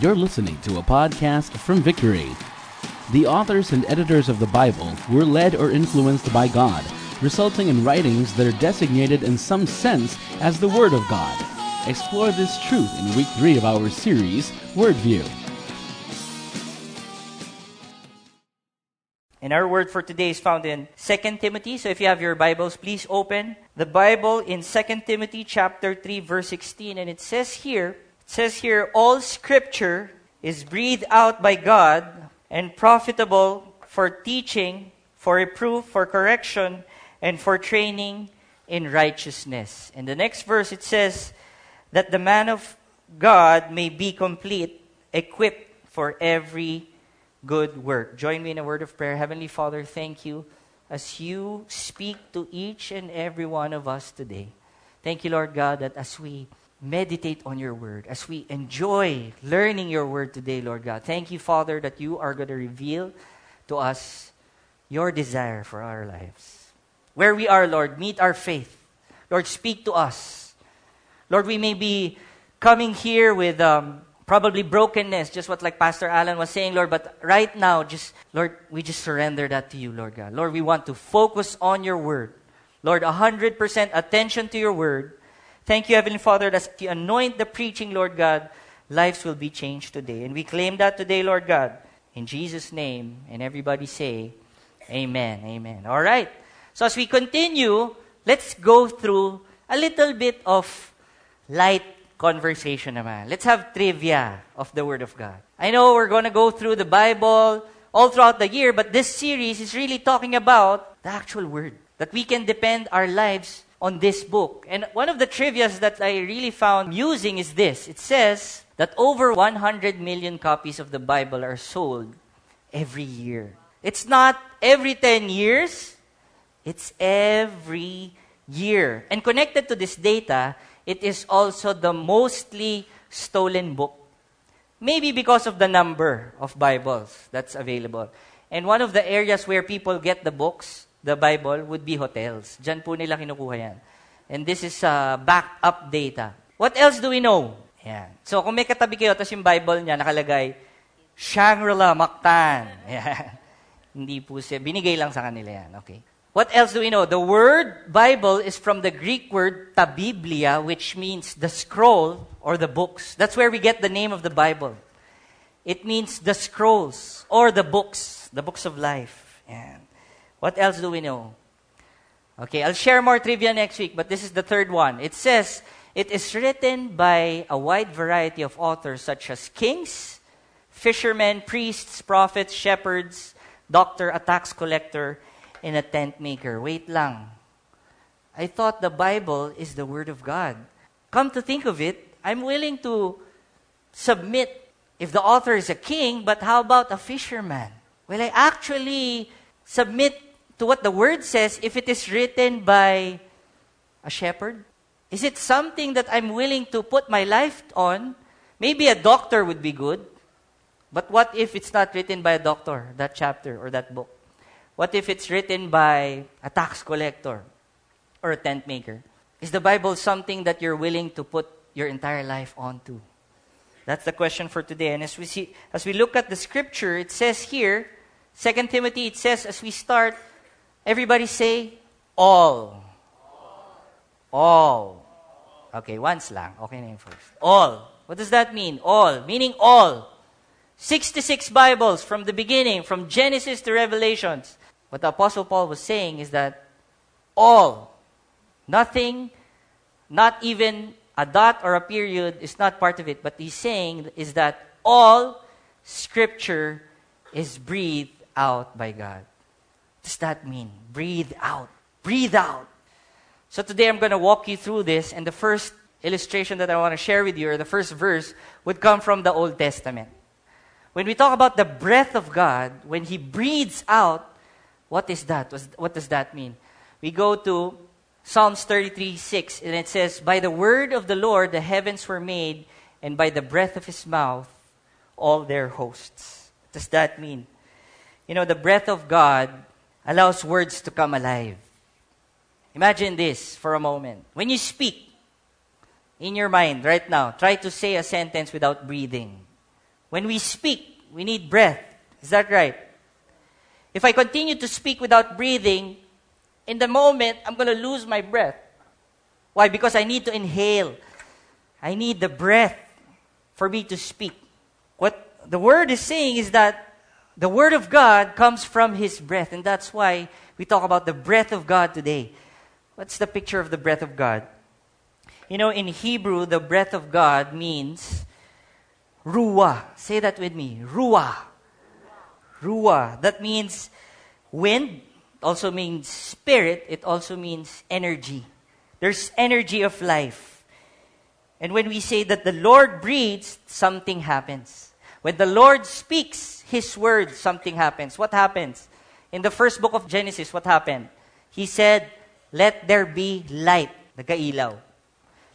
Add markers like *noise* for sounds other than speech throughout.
You're listening to a podcast from Victory. The authors and editors of the Bible were led or influenced by God, resulting in writings that are designated in some sense as the Word of God. Explore this truth in week three of our series, Wordview. And our word for today is found in 2 Timothy. So if you have your Bibles, please open the Bible in 2 Timothy chapter 3 verse 16 and it says here, says here all scripture is breathed out by God and profitable for teaching, for reproof, for correction, and for training in righteousness. In the next verse it says that the man of God may be complete, equipped for every good work. Join me in a word of prayer. Heavenly Father, thank you as you speak to each and every one of us today. Thank you, Lord God, that as we meditate on your word, as we enjoy learning your word today, Lord God, thank you, Father, that you are going to reveal to us your desire for our lives. Where we are, Lord, meet our faith. Lord, speak to us. Lord, we may be coming here with um, probably brokenness, just what like Pastor Alan was saying, Lord. But right now, just, Lord, we just surrender that to you, Lord God. Lord, we want to focus on your word. Lord, 100% attention to your word. Thank you, Heavenly Father, that you anoint the preaching, Lord God, lives will be changed today. And we claim that today, Lord God, in Jesus' name. And everybody say, Amen. Amen. All right. So as we continue, let's go through a little bit of light conversation naman. Let's have trivia of the Word of God. I know we're going to go through the Bible all throughout the year, but this series is really talking about the actual Word. That we can depend our lives on this book. And one of the trivias that I really found amusing is this. It says that over 100 million copies of the Bible are sold every year. It's not every 10 years, it's every year. And connected to this data it is also the mostly stolen book. Maybe because of the number of Bibles that's available. And one of the areas where people get the books, the Bible, would be hotels. Diyan po nila kinukuha yan. And this is uh, backed up data. What else do we know? Yan. So kung may katabi kayo, tapos yung Bible niya nakalagay, Shangri-La, Mactan. *laughs* Yan. Hindi po siya. Binigay lang sa kanila yan. Okay. What else do we know? The word Bible is from the Greek word ta biblia, which means the scroll or the books. That's where we get the name of the Bible. It means the scrolls or the books, the books of life. And what else do we know? Okay, I'll share more trivia next week, but this is the third one. It says it is written by a wide variety of authors such as kings, fishermen, priests, prophets, shepherds, doctor, a tax collector, and a tent maker. Wait lang. I thought the Bible is the Word of God. Come to think of it, I'm willing to submit if the author is a king, but how about a fisherman? Will I actually submit to what the Word says if it is written by a shepherd? Is it something that I'm willing to put my life on? Maybe a doctor would be good. But what if it's not written by a doctor, that chapter or that book? What if it's written by a tax collector or a tent maker? Is the Bible something that you're willing to put your entire life onto? That's the question for today. And as we see, as we look at the scripture, it says here, 2 Timothy, it says as we start, everybody say, all. All. Okay, once lang. Okay na first. All. What does that mean? All. Meaning all. 66 Bibles from the beginning, from Genesis to Revelations. What the Apostle Paul was saying is that all, nothing, not even a dot or a period is not part of it, but he's saying is that all scripture is breathed out by God. Does that mean? Breathe out. Breathe out. So today I'm going to walk you through this, and the first illustration that I want to share with you, or the first verse, would come from the Old Testament. When we talk about the breath of God, when He breathes out, what is that? What does that mean? We go to Psalms 33 6, and it says, By the word of the Lord the heavens were made, and by the breath of his mouth all their hosts. What does that mean? You know, the breath of God allows words to come alive. Imagine this for a moment. When you speak in your mind right now, try to say a sentence without breathing. When we speak, we need breath. Is that right? If I continue to speak without breathing, in the moment, I'm going to lose my breath. Why? Because I need to inhale. I need the breath for me to speak. What the word is saying is that the word of God comes from his breath, and that's why we talk about the breath of God today. What's the picture of the breath of God? You know, in Hebrew, the breath of God means ruah. Say that with me. Ruah. Ruah. That means wind, also means spirit, it also means energy. There's energy of life. And when we say that the Lord breathes, something happens. When the Lord speaks His word, something happens. What happens? In the first book of Genesis, what happened? He said, Let there be light. Nagkailaw.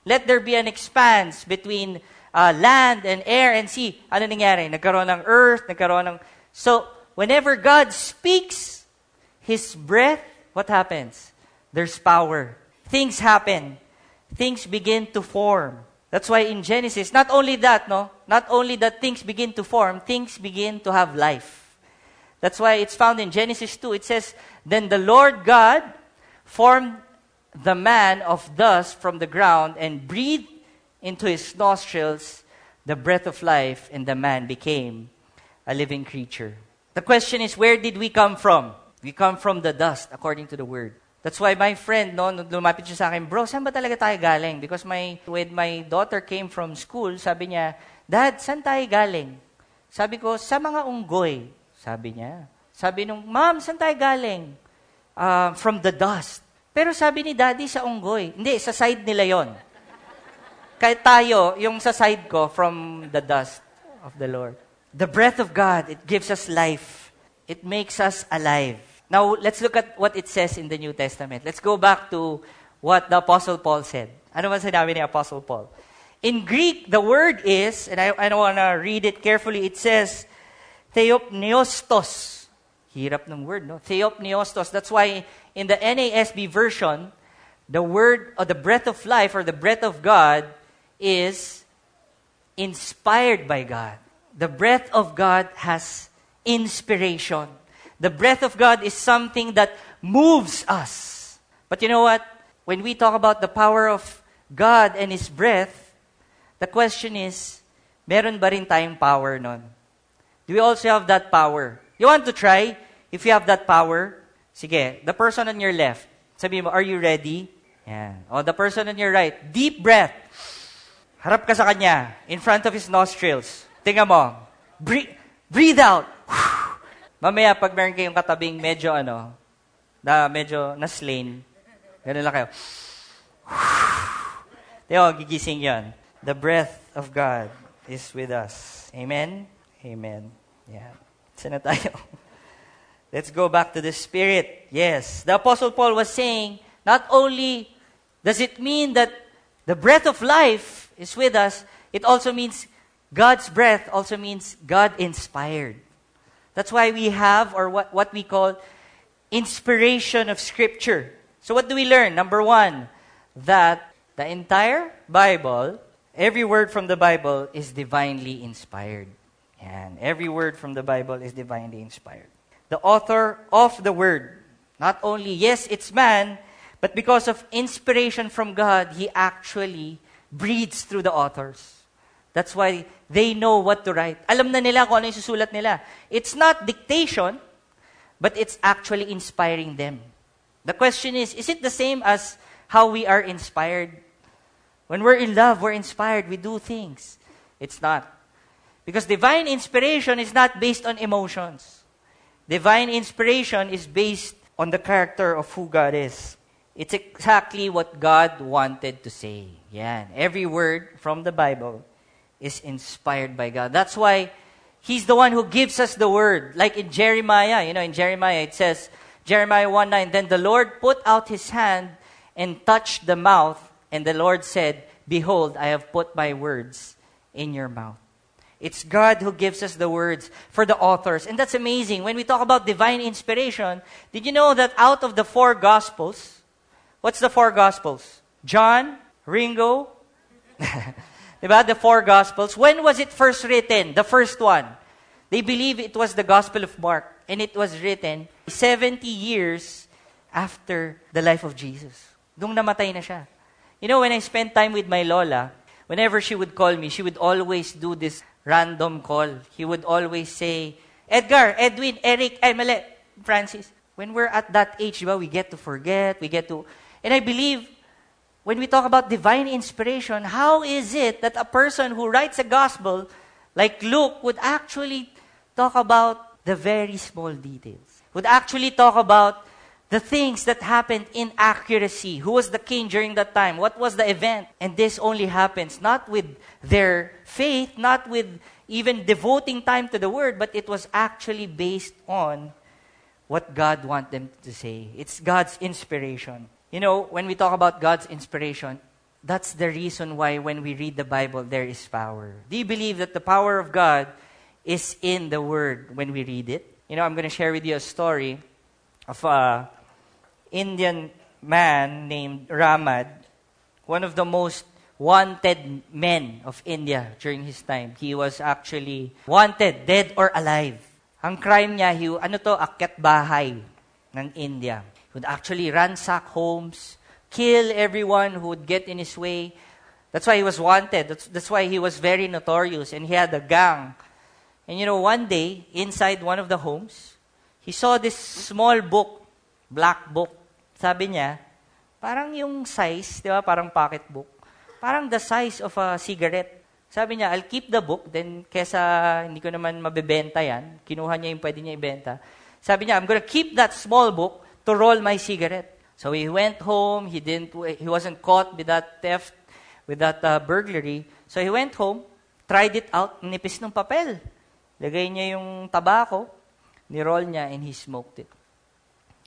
Let there be an expanse between uh, land and air and sea. Ano nangyari? Nagkaroon ng earth, nagkaroon ng... So, whenever God speaks His breath, what happens? There's power. Things happen. Things begin to form. That's why in Genesis, not only that, no? Not only that things begin to form, things begin to have life. That's why it's found in Genesis 2. It says, Then the Lord God formed the man of dust from the ground and breathed into his nostrils the breath of life, and the man became a living creature. The question is, where did we come from? We come from the dust, according to the word. That's why my friend, no, lumapit siya sa akin, bro, saan ba talaga tayo galing? Because my, when my daughter came from school, sabi niya, Dad, saan tayo galing? Sabi ko, sa mga unggoy. Sabi niya. Sabi nung, Mom, saan tayo galing? Uh, from the dust. Pero sabi ni Daddy sa unggoy. Hindi, sa side nila yon. Kaya tayo, yung sa side ko, from the dust of the Lord. The breath of God, it gives us life. It makes us alive. Now, let's look at what it says in the New Testament. Let's go back to what the Apostle Paul said. Ano ba sinabi ni Apostle Paul? In Greek, the word is, and I, I don't want to read it carefully, it says, Theopneustos. Hirap ng word, no? Theopneustos. That's why in the NASB version, the word or the breath of life or the breath of God is inspired by God. The breath of God has inspiration. The breath of God is something that moves us. But you know what? When we talk about the power of God and His breath, the question is, meron ba rin tayong power nun? Do we also have that power? You want to try? If you have that power, sige, the person on your left, sabi mo, are you ready? Yan. O, the person on your right, deep breath. Harap ka sa kanya, in front of his nostrils. Tingnan mo. Breathe, breathe out. Mamaya, pag meron kayong katabing medyo ano, na medyo na-slain, ganun lang kayo. *sighs* Teo, gigising yon. The breath of God is with us. Amen? Amen. Yeah. Sana tayo. *laughs* Let's go back to the Spirit. Yes. The Apostle Paul was saying, not only does it mean that the breath of life is with us, it also means God's breath also means God inspired. That's why we have, or what, what we call, inspiration of Scripture. So, what do we learn? Number one, that the entire Bible, every word from the Bible is divinely inspired. And every word from the Bible is divinely inspired. The author of the word, not only, yes, it's man, but because of inspiration from God, he actually breathes through the authors. That's why they know what to write. Alam na nila kung ano yung susulat nila. It's not dictation, but it's actually inspiring them. The question is, is it the same as how we are inspired? When we're in love, we're inspired, we do things. It's not. Because divine inspiration is not based on emotions. Divine inspiration is based on the character of who God is. It's exactly what God wanted to say. Yeah. Every word from the Bible is inspired by God. That's why He's the one who gives us the word. Like in Jeremiah, you know, in Jeremiah it says, Jeremiah 1 9, then the Lord put out his hand and touched the mouth, and the Lord said, Behold, I have put my words in your mouth. It's God who gives us the words for the authors. And that's amazing. When we talk about divine inspiration, did you know that out of the four gospels, what's the four gospels? John, Ringo, *laughs* Diba? The four Gospels. When was it first written? The first one. They believe it was the Gospel of Mark. And it was written 70 years after the life of Jesus. Nung namatay na siya. You know, when I spent time with my Lola, whenever she would call me, she would always do this random call. He would always say, Edgar, Edwin, Eric, Emily, Francis. When we're at that age, diba, we get to forget, we get to... And I believe when we talk about divine inspiration, how is it that a person who writes a gospel like Luke would actually talk about the very small details? Would actually talk about the things that happened in accuracy. Who was the king during that time? What was the event? And this only happens not with their faith, not with even devoting time to the word, but it was actually based on what God wanted them to say. It's God's inspiration. You know, when we talk about God's inspiration, that's the reason why when we read the Bible, there is power. Do you believe that the power of God is in the Word when we read it? You know, I'm going to share with you a story of a Indian man named Ramad, one of the most wanted men of India during his time. He was actually wanted, dead or alive. Ang crime niya, he, ano to, akyat bahay ng India would actually ransack homes, kill everyone who would get in his way. That's why he was wanted. That's, that's why he was very notorious and he had a gang. And you know, one day, inside one of the homes, he saw this small book, black book. Sabi niya, parang yung size, di ba, parang pocket book. Parang the size of a cigarette. Sabi niya, I'll keep the book, then kesa hindi ko naman mabebenta yan, kinuha niya yung pwede niya ibenta. Sabi niya, I'm gonna keep that small book to roll my cigarette. So he went home. He didn't. He wasn't caught with that theft, with that uh, burglary. So he went home, tried it out, nipis ng papel. Lagay niya yung tabako, ni-roll niya, and he smoked it.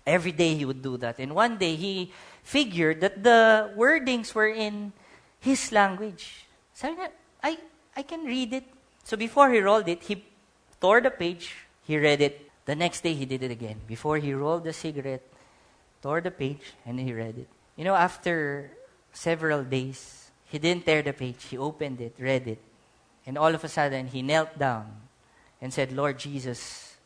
Every day he would do that. And one day he figured that the wordings were in his language. Sabi niya, I, I can read it. So before he rolled it, he tore the page, he read it, the next day, he did it again. Before he rolled the cigarette, tore the page, and he read it. You know, after several days, he didn't tear the page. He opened it, read it. And all of a sudden, he knelt down and said, Lord Jesus,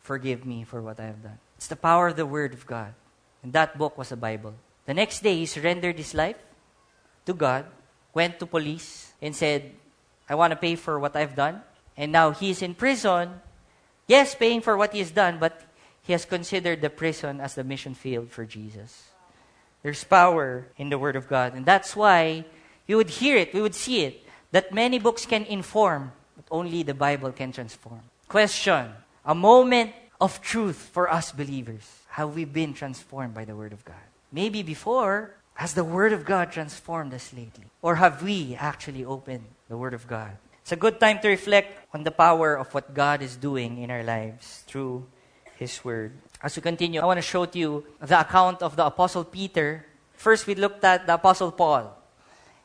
forgive me for what I have done. It's the power of the Word of God. And that book was a Bible. The next day, he surrendered his life to God, went to police, and said, I want to pay for what I've done. And now he's in prison Yes, paying for what he has done, but he has considered the prison as the mission field for Jesus. There's power in the Word of God. And that's why we would hear it, we would see it, that many books can inform, but only the Bible can transform. Question A moment of truth for us believers. Have we been transformed by the Word of God? Maybe before, has the Word of God transformed us lately? Or have we actually opened the Word of God it's a good time to reflect on the power of what God is doing in our lives through His Word. As we continue, I want to show to you the account of the Apostle Peter. First, we looked at the Apostle Paul.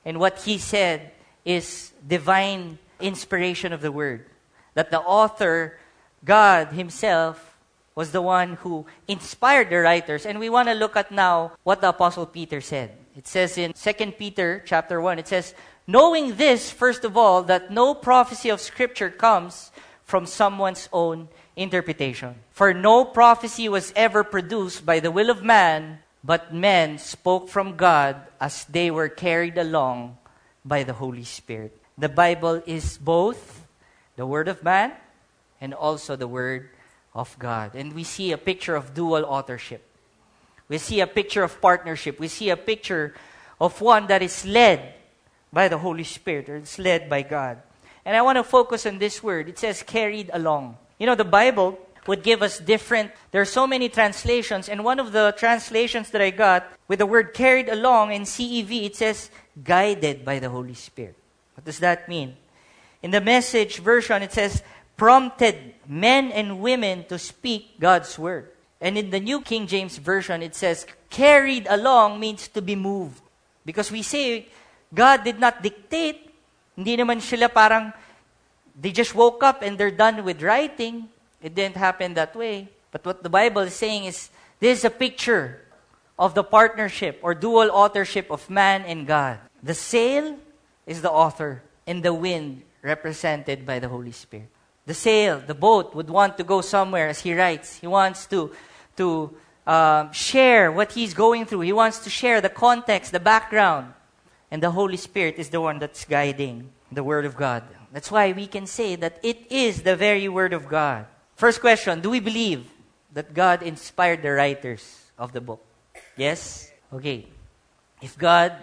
And what he said is divine inspiration of the Word. That the author, God Himself, was the one who inspired the writers. And we want to look at now what the Apostle Peter said. It says in 2 Peter chapter 1, it says, Knowing this, first of all, that no prophecy of Scripture comes from someone's own interpretation. For no prophecy was ever produced by the will of man, but men spoke from God as they were carried along by the Holy Spirit. The Bible is both the Word of man and also the Word of God. And we see a picture of dual authorship. We see a picture of partnership. We see a picture of one that is led by the Holy Spirit, or it's led by God. And I want to focus on this word. It says carried along. You know, the Bible would give us different, there are so many translations, and one of the translations that I got with the word carried along in CEV, it says guided by the Holy Spirit. What does that mean? In the message version, it says prompted men and women to speak God's word. And in the New King James Version, it says carried along means to be moved. Because we say God did not dictate. Hindi naman sila parang, they just woke up and they're done with writing. It didn't happen that way. But what the Bible is saying is, this is a picture of the partnership or dual authorship of man and God. The sail is the author. and the wind represented by the Holy Spirit. The sail, the boat would want to go somewhere as he writes. He wants to, to um, share what he's going through. He wants to share the context, the background. And the Holy Spirit is the one that's guiding the Word of God. That's why we can say that it is the very Word of God. First question Do we believe that God inspired the writers of the book? Yes? Okay. If God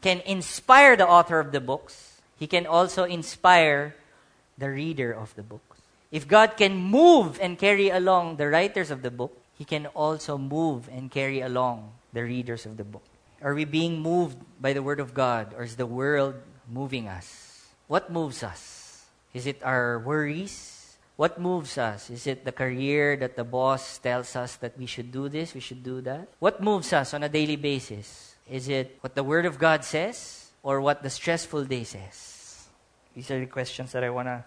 can inspire the author of the books, he can also inspire the reader of the books. If God can move and carry along the writers of the book, he can also move and carry along the readers of the book. Are we being moved by the Word of God, or is the world moving us? What moves us? Is it our worries? What moves us? Is it the career that the boss tells us that we should do this, we should do that? What moves us on a daily basis? Is it what the Word of God says, or what the stressful day says? These are the questions that I want to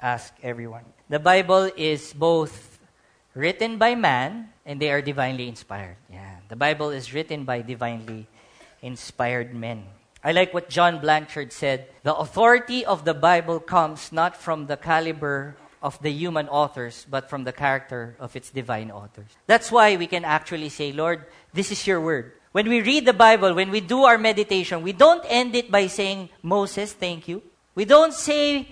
ask everyone. The Bible is both written by man and they are divinely inspired. Yeah. The Bible is written by divinely inspired men. I like what John Blanchard said The authority of the Bible comes not from the caliber of the human authors, but from the character of its divine authors. That's why we can actually say, Lord, this is your word. When we read the Bible, when we do our meditation, we don't end it by saying, Moses, thank you. We don't say,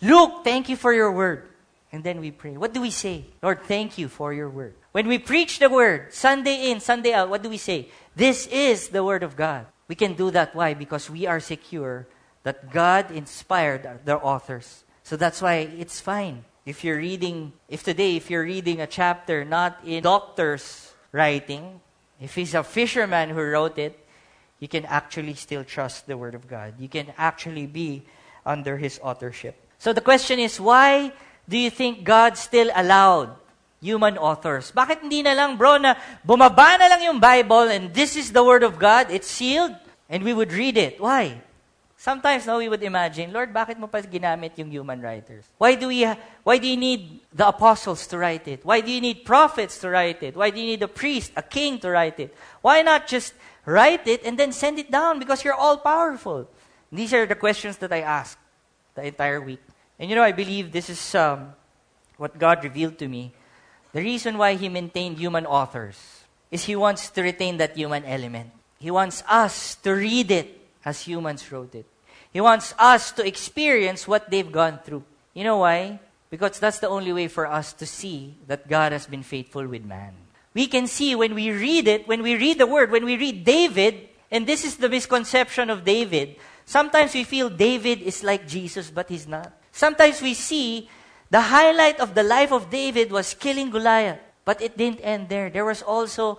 Luke, thank you for your word. And then we pray. What do we say? Lord, thank you for your word. When we preach the word, Sunday in, Sunday out, what do we say? This is the word of God. We can do that. Why? Because we are secure that God inspired the authors. So that's why it's fine. If you're reading, if today, if you're reading a chapter not in doctor's writing, if he's a fisherman who wrote it, you can actually still trust the Word of God. You can actually be under his authorship. So the question is, why do you think God still allowed human authors. Bakit hindi na lang, bro, na bumaba na lang yung Bible and this is the Word of God, it's sealed, and we would read it. Why? Sometimes, no, we would imagine, Lord, bakit mo pa ginamit yung human writers? Why do, we, why do you need the apostles to write it? Why do you need prophets to write it? Why do you need a priest, a king to write it? Why not just write it and then send it down because you're all powerful? These are the questions that I asked the entire week. And you know, I believe this is um, what God revealed to me the reason why he maintained human authors is he wants to retain that human element. He wants us to read it as humans wrote it. He wants us to experience what they've gone through. You know why? Because that's the only way for us to see that God has been faithful with man. We can see when we read it, when we read the word, when we read David, and this is the misconception of David. Sometimes we feel David is like Jesus, but he's not. Sometimes we see the highlight of the life of David was killing Goliath. But it didn't end there. There was also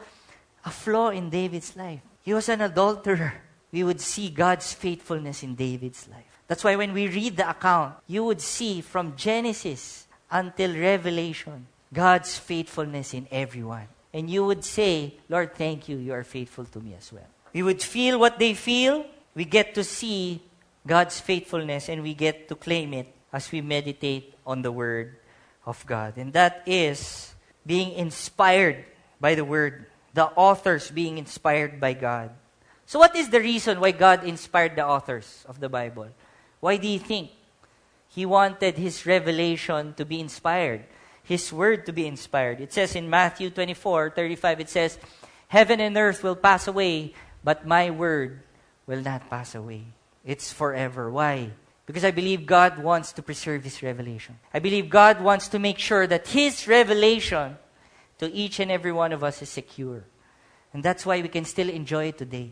a flaw in David's life. He was an adulterer. We would see God's faithfulness in David's life. That's why when we read the account, you would see from Genesis until Revelation God's faithfulness in everyone. And you would say, Lord, thank you. You are faithful to me as well. We would feel what they feel. We get to see God's faithfulness and we get to claim it as we meditate on the Word of God. And that is being inspired by the Word, the authors being inspired by God. So, what is the reason why God inspired the authors of the Bible? Why do you think He wanted His revelation to be inspired, His Word to be inspired? It says in Matthew 24 35, it says, Heaven and earth will pass away, but my Word will not pass away. It's forever. Why? Because I believe God wants to preserve His revelation. I believe God wants to make sure that His revelation to each and every one of us is secure. And that's why we can still enjoy it today.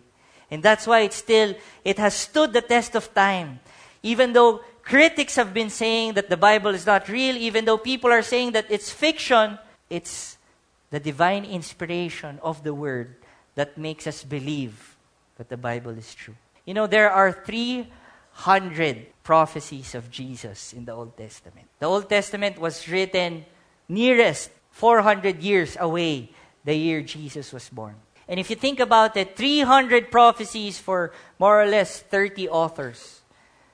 And that's why it still, it has stood the test of time. Even though critics have been saying that the Bible is not real, even though people are saying that it's fiction, it's the divine inspiration of the Word that makes us believe that the Bible is true. You know, there are three hundred prophecies of Jesus in the Old Testament. The Old Testament was written nearest 400 years away the year Jesus was born. And if you think about it, 300 prophecies for more or less 30 authors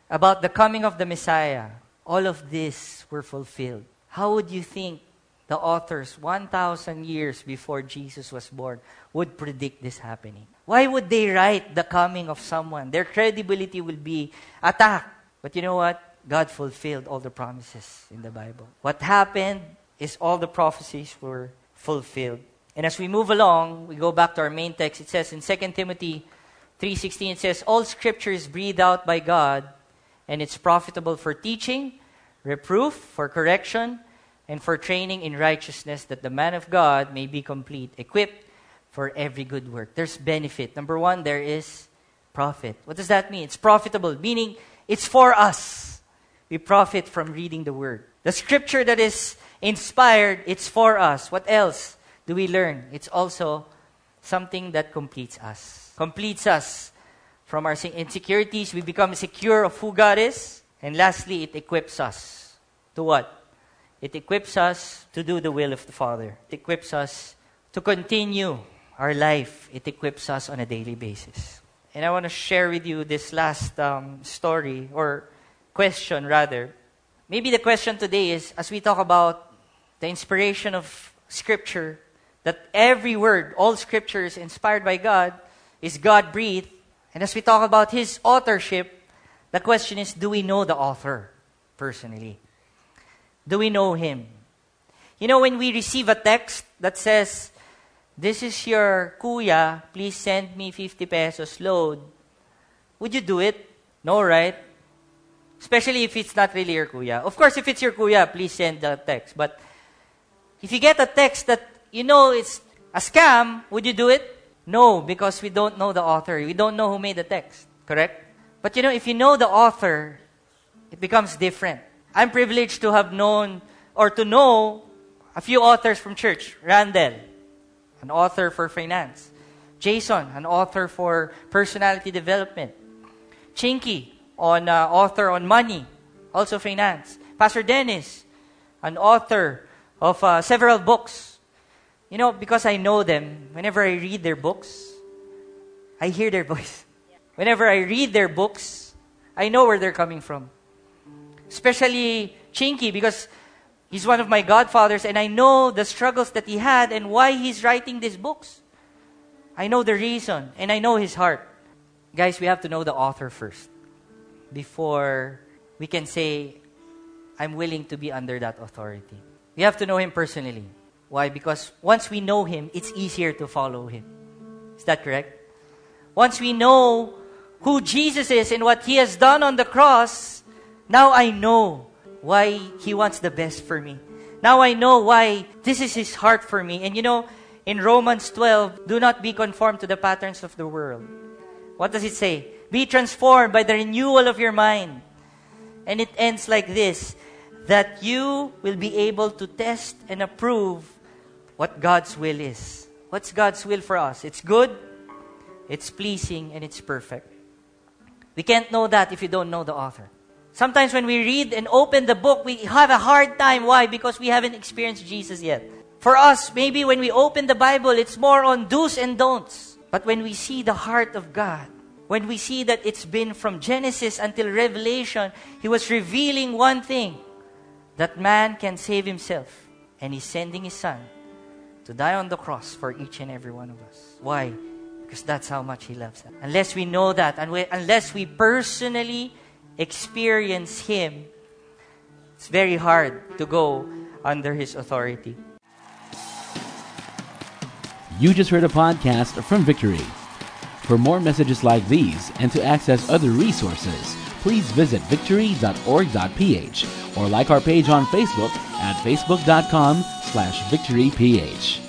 about the coming of the Messiah. All of this were fulfilled. How would you think the authors 1,000 years before Jesus was born would predict this happening? Why would they write the coming of someone? Their credibility will be attacked. But you know what? God fulfilled all the promises in the Bible. What happened is all the prophecies were fulfilled. And as we move along, we go back to our main text. It says in 2 Timothy 3:16 it says all scripture is breathed out by God and it's profitable for teaching, reproof, for correction, and for training in righteousness that the man of God may be complete, equipped for every good work. There's benefit. Number 1, there is profit. What does that mean? It's profitable, meaning it's for us. We profit from reading the word. The scripture that is inspired, it's for us. What else do we learn? It's also something that completes us. Completes us from our insecurities. We become secure of who God is. And lastly, it equips us to what? It equips us to do the will of the Father. It equips us to continue our life. It equips us on a daily basis. And I want to share with you this last um, story or question, rather. Maybe the question today is as we talk about the inspiration of Scripture, that every word, all Scripture is inspired by God, is God breathed. And as we talk about His authorship, the question is do we know the author personally? Do we know Him? You know, when we receive a text that says, This is your kuya, please send me 50 pesos load, would you do it? No, right? Especially if it's not really your kuya. Of course, if it's your kuya, please send the text. But if you get a text that you know it's a scam, would you do it? No, because we don't know the author. We don't know who made the text. Correct? But you know, if you know the author, it becomes different. I'm privileged to have known or to know a few authors from church. Randall, an author for finance. Jason, an author for personality development. Chinky, an uh, author on money, also finance. Pastor Dennis, an author of uh, several books. You know, because I know them, whenever I read their books, I hear their *laughs* voice. Whenever I read their books, I know where they're coming from. Especially Chinky, because he's one of my godfathers, and I know the struggles that he had and why he's writing these books. I know the reason, and I know his heart. Guys, we have to know the author first before we can say, I'm willing to be under that authority. We have to know him personally. Why? Because once we know him, it's easier to follow him. Is that correct? Once we know who Jesus is and what he has done on the cross, now I know why he wants the best for me. Now I know why this is his heart for me. And you know, in Romans 12, do not be conformed to the patterns of the world. What does it say? Be transformed by the renewal of your mind. And it ends like this that you will be able to test and approve what God's will is. What's God's will for us? It's good, it's pleasing, and it's perfect. We can't know that if you don't know the author. Sometimes when we read and open the book, we have a hard time. Why? Because we haven't experienced Jesus yet. For us, maybe when we open the Bible, it's more on do's and don'ts. But when we see the heart of God, when we see that it's been from Genesis until Revelation, He was revealing one thing that man can save himself. And He's sending His Son to die on the cross for each and every one of us. Why? Because that's how much He loves us. Unless we know that, and we, unless we personally experience Him, it's very hard to go under His authority. You just heard a podcast from Victory. For more messages like these and to access other resources, please visit victory.org.ph or like our page on Facebook at facebook.com slash victoryph.